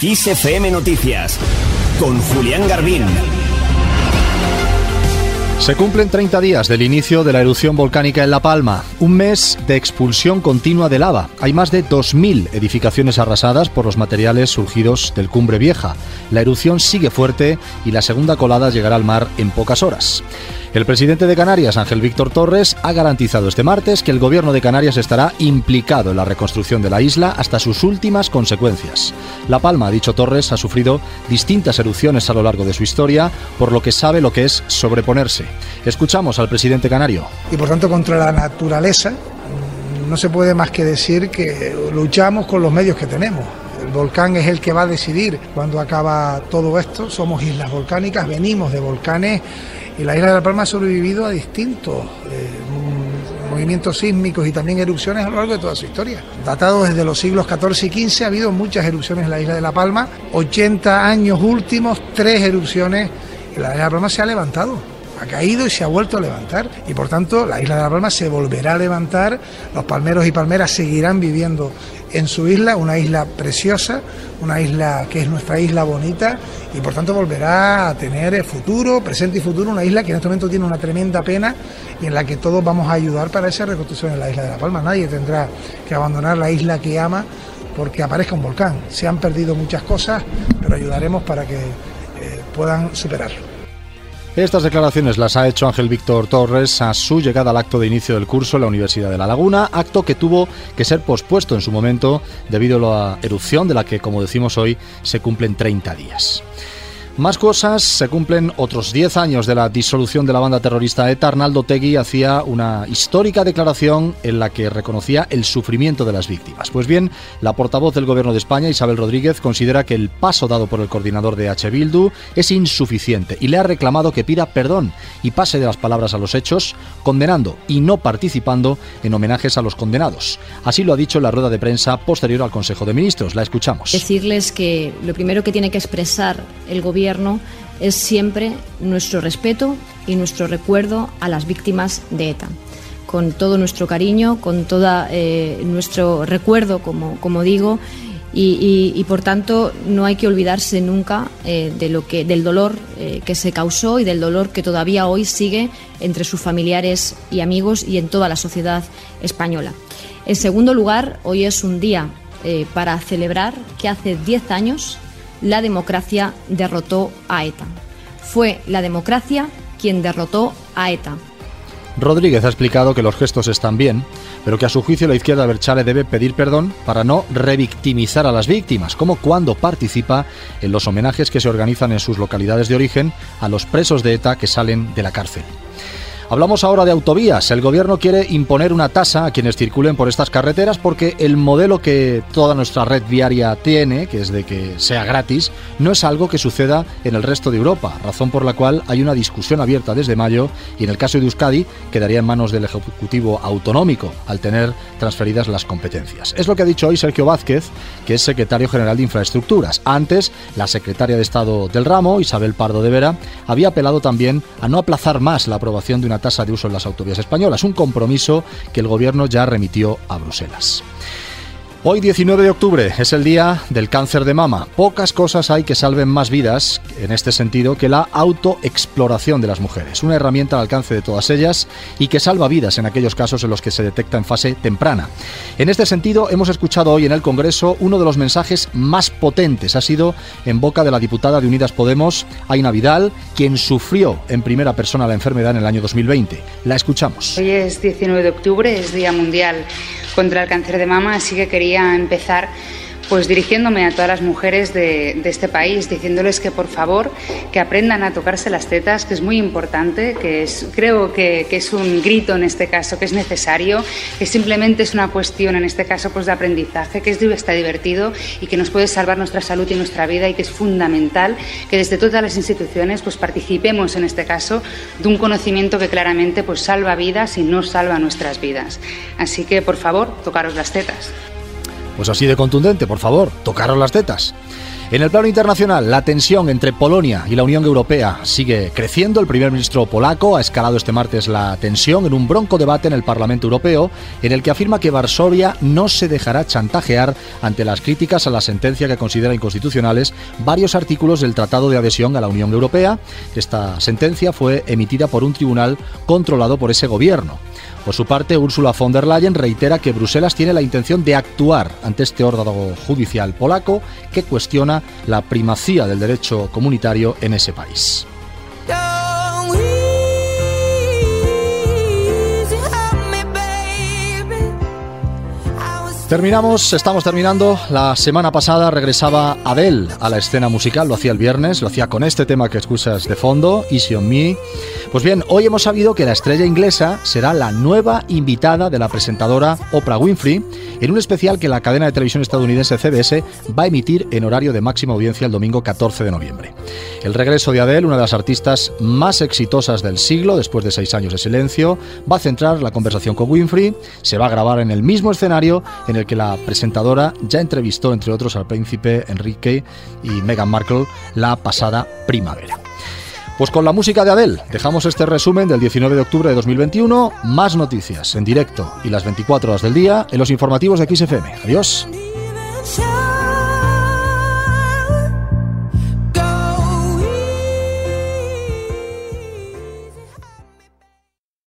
Kiss Noticias con Julián Garbín. Se cumplen 30 días del inicio de la erupción volcánica en La Palma, un mes de expulsión continua de lava. Hay más de 2.000 edificaciones arrasadas por los materiales surgidos del Cumbre Vieja. La erupción sigue fuerte y la segunda colada llegará al mar en pocas horas. El presidente de Canarias, Ángel Víctor Torres, ha garantizado este martes que el gobierno de Canarias estará implicado en la reconstrucción de la isla hasta sus últimas consecuencias. La Palma, ha dicho Torres, ha sufrido distintas erupciones a lo largo de su historia, por lo que sabe lo que es sobreponerse. Escuchamos al presidente canario. Y por tanto, contra la naturaleza, no se puede más que decir que luchamos con los medios que tenemos. El volcán es el que va a decidir cuándo acaba todo esto. Somos islas volcánicas, venimos de volcanes y la isla de La Palma ha sobrevivido a distintos eh, movimientos sísmicos y también erupciones a lo largo de toda su historia. Datado desde los siglos XIV y XV ha habido muchas erupciones en la isla de La Palma, 80 años últimos, tres erupciones la isla de La Palma se ha levantado ha caído y se ha vuelto a levantar. Y por tanto, la isla de La Palma se volverá a levantar, los palmeros y palmeras seguirán viviendo en su isla, una isla preciosa, una isla que es nuestra isla bonita y por tanto volverá a tener futuro, presente y futuro, una isla que en este momento tiene una tremenda pena y en la que todos vamos a ayudar para esa reconstrucción en la isla de La Palma. Nadie tendrá que abandonar la isla que ama porque aparezca un volcán. Se han perdido muchas cosas, pero ayudaremos para que eh, puedan superarlo. Estas declaraciones las ha hecho Ángel Víctor Torres a su llegada al acto de inicio del curso en la Universidad de La Laguna, acto que tuvo que ser pospuesto en su momento debido a la erupción de la que, como decimos hoy, se cumplen 30 días. Más cosas, se cumplen otros 10 años de la disolución de la banda terrorista ETA. Arnaldo Tegui hacía una histórica declaración en la que reconocía el sufrimiento de las víctimas. Pues bien, la portavoz del Gobierno de España, Isabel Rodríguez, considera que el paso dado por el coordinador de H. Bildu es insuficiente y le ha reclamado que pida perdón y pase de las palabras a los hechos, condenando y no participando en homenajes a los condenados. Así lo ha dicho la rueda de prensa posterior al Consejo de Ministros. La escuchamos. Decirles que lo primero que tiene que expresar el Gobierno es siempre nuestro respeto y nuestro recuerdo a las víctimas de ETA. Con todo nuestro cariño, con todo eh, nuestro recuerdo, como, como digo, y, por tanto no hay que olvidarse nunca eh, de lo que, del dolor eh, que se causó y del dolor que todavía hoy sigue entre sus familiares y amigos y en toda la sociedad española. En segundo lugar, hoy es un día para celebrar que hace 10 años la democracia derrotó a ETA. Fue la democracia quien derrotó a ETA. Rodríguez ha explicado que los gestos están bien, pero que a su juicio la izquierda Berchale debe pedir perdón para no revictimizar a las víctimas, como cuando participa en los homenajes que se organizan en sus localidades de origen a los presos de ETA que salen de la cárcel. Hablamos ahora de autovías. El gobierno quiere imponer una tasa a quienes circulen por estas carreteras porque el modelo que toda nuestra red viaria tiene, que es de que sea gratis, no es algo que suceda en el resto de Europa, razón por la cual hay una discusión abierta desde mayo y en el caso de Euskadi quedaría en manos del Ejecutivo Autonómico al tener transferidas las competencias. Es lo que ha dicho hoy Sergio Vázquez, que es secretario general de Infraestructuras. Antes, la secretaria de Estado del ramo, Isabel Pardo de Vera, había apelado también a no aplazar más la aprobación de una tasa de uso en las autovías españolas, un compromiso que el Gobierno ya remitió a Bruselas. Hoy 19 de octubre es el día del cáncer de mama. Pocas cosas hay que salven más vidas en este sentido que la autoexploración de las mujeres, una herramienta al alcance de todas ellas y que salva vidas en aquellos casos en los que se detecta en fase temprana. En este sentido, hemos escuchado hoy en el Congreso uno de los mensajes más potentes. Ha sido en boca de la diputada de Unidas Podemos, Aina Vidal, quien sufrió en primera persona la enfermedad en el año 2020. La escuchamos. Hoy es 19 de octubre, es Día Mundial contra el Cáncer de Mama, así que quería a empezar pues dirigiéndome a todas las mujeres de, este país, diciéndoles que por favor que aprendan a tocarse las tetas, que es muy importante, que es, creo que, es un grito en este caso, que es necesario, que simplemente es una cuestión en este caso pues de aprendizaje, que es, está divertido y que nos puede salvar nuestra salud y nuestra vida y que es fundamental que desde todas las instituciones pues participemos en este caso de un conocimiento que claramente pues salva vidas y no salva nuestras vidas. Así que por favor, tocaros las tetas. Pues así de contundente, por favor, tocaros las tetas. En el plano internacional, la tensión entre Polonia y la Unión Europea sigue creciendo. El primer ministro polaco ha escalado este martes la tensión en un bronco debate en el Parlamento Europeo, en el que afirma que Varsovia no se dejará chantajear ante las críticas a la sentencia que considera inconstitucionales varios artículos del Tratado de Adhesión a la Unión Europea. Esta sentencia fue emitida por un tribunal controlado por ese gobierno. Por su parte, Ursula von der Leyen reitera que Bruselas tiene la intención de actuar ante este órgano judicial polaco que cuestiona la primacía del derecho comunitario en ese país. Terminamos, estamos terminando. La semana pasada regresaba Adele a la escena musical, lo hacía el viernes, lo hacía con este tema que escuchas de fondo, Easy on Me. Pues bien, hoy hemos sabido que la estrella inglesa será la nueva invitada de la presentadora Oprah Winfrey en un especial que la cadena de televisión estadounidense CBS va a emitir en horario de máxima audiencia el domingo 14 de noviembre. El regreso de Adele, una de las artistas más exitosas del siglo, después de seis años de silencio, va a centrar la conversación con Winfrey, se va a grabar en el mismo escenario en el que la presentadora ya entrevistó, entre otros, al príncipe Enrique y Meghan Markle la pasada primavera. Pues con la música de Adele dejamos este resumen del 19 de octubre de 2021. Más noticias en directo y las 24 horas del día en los informativos de XFM. Adiós.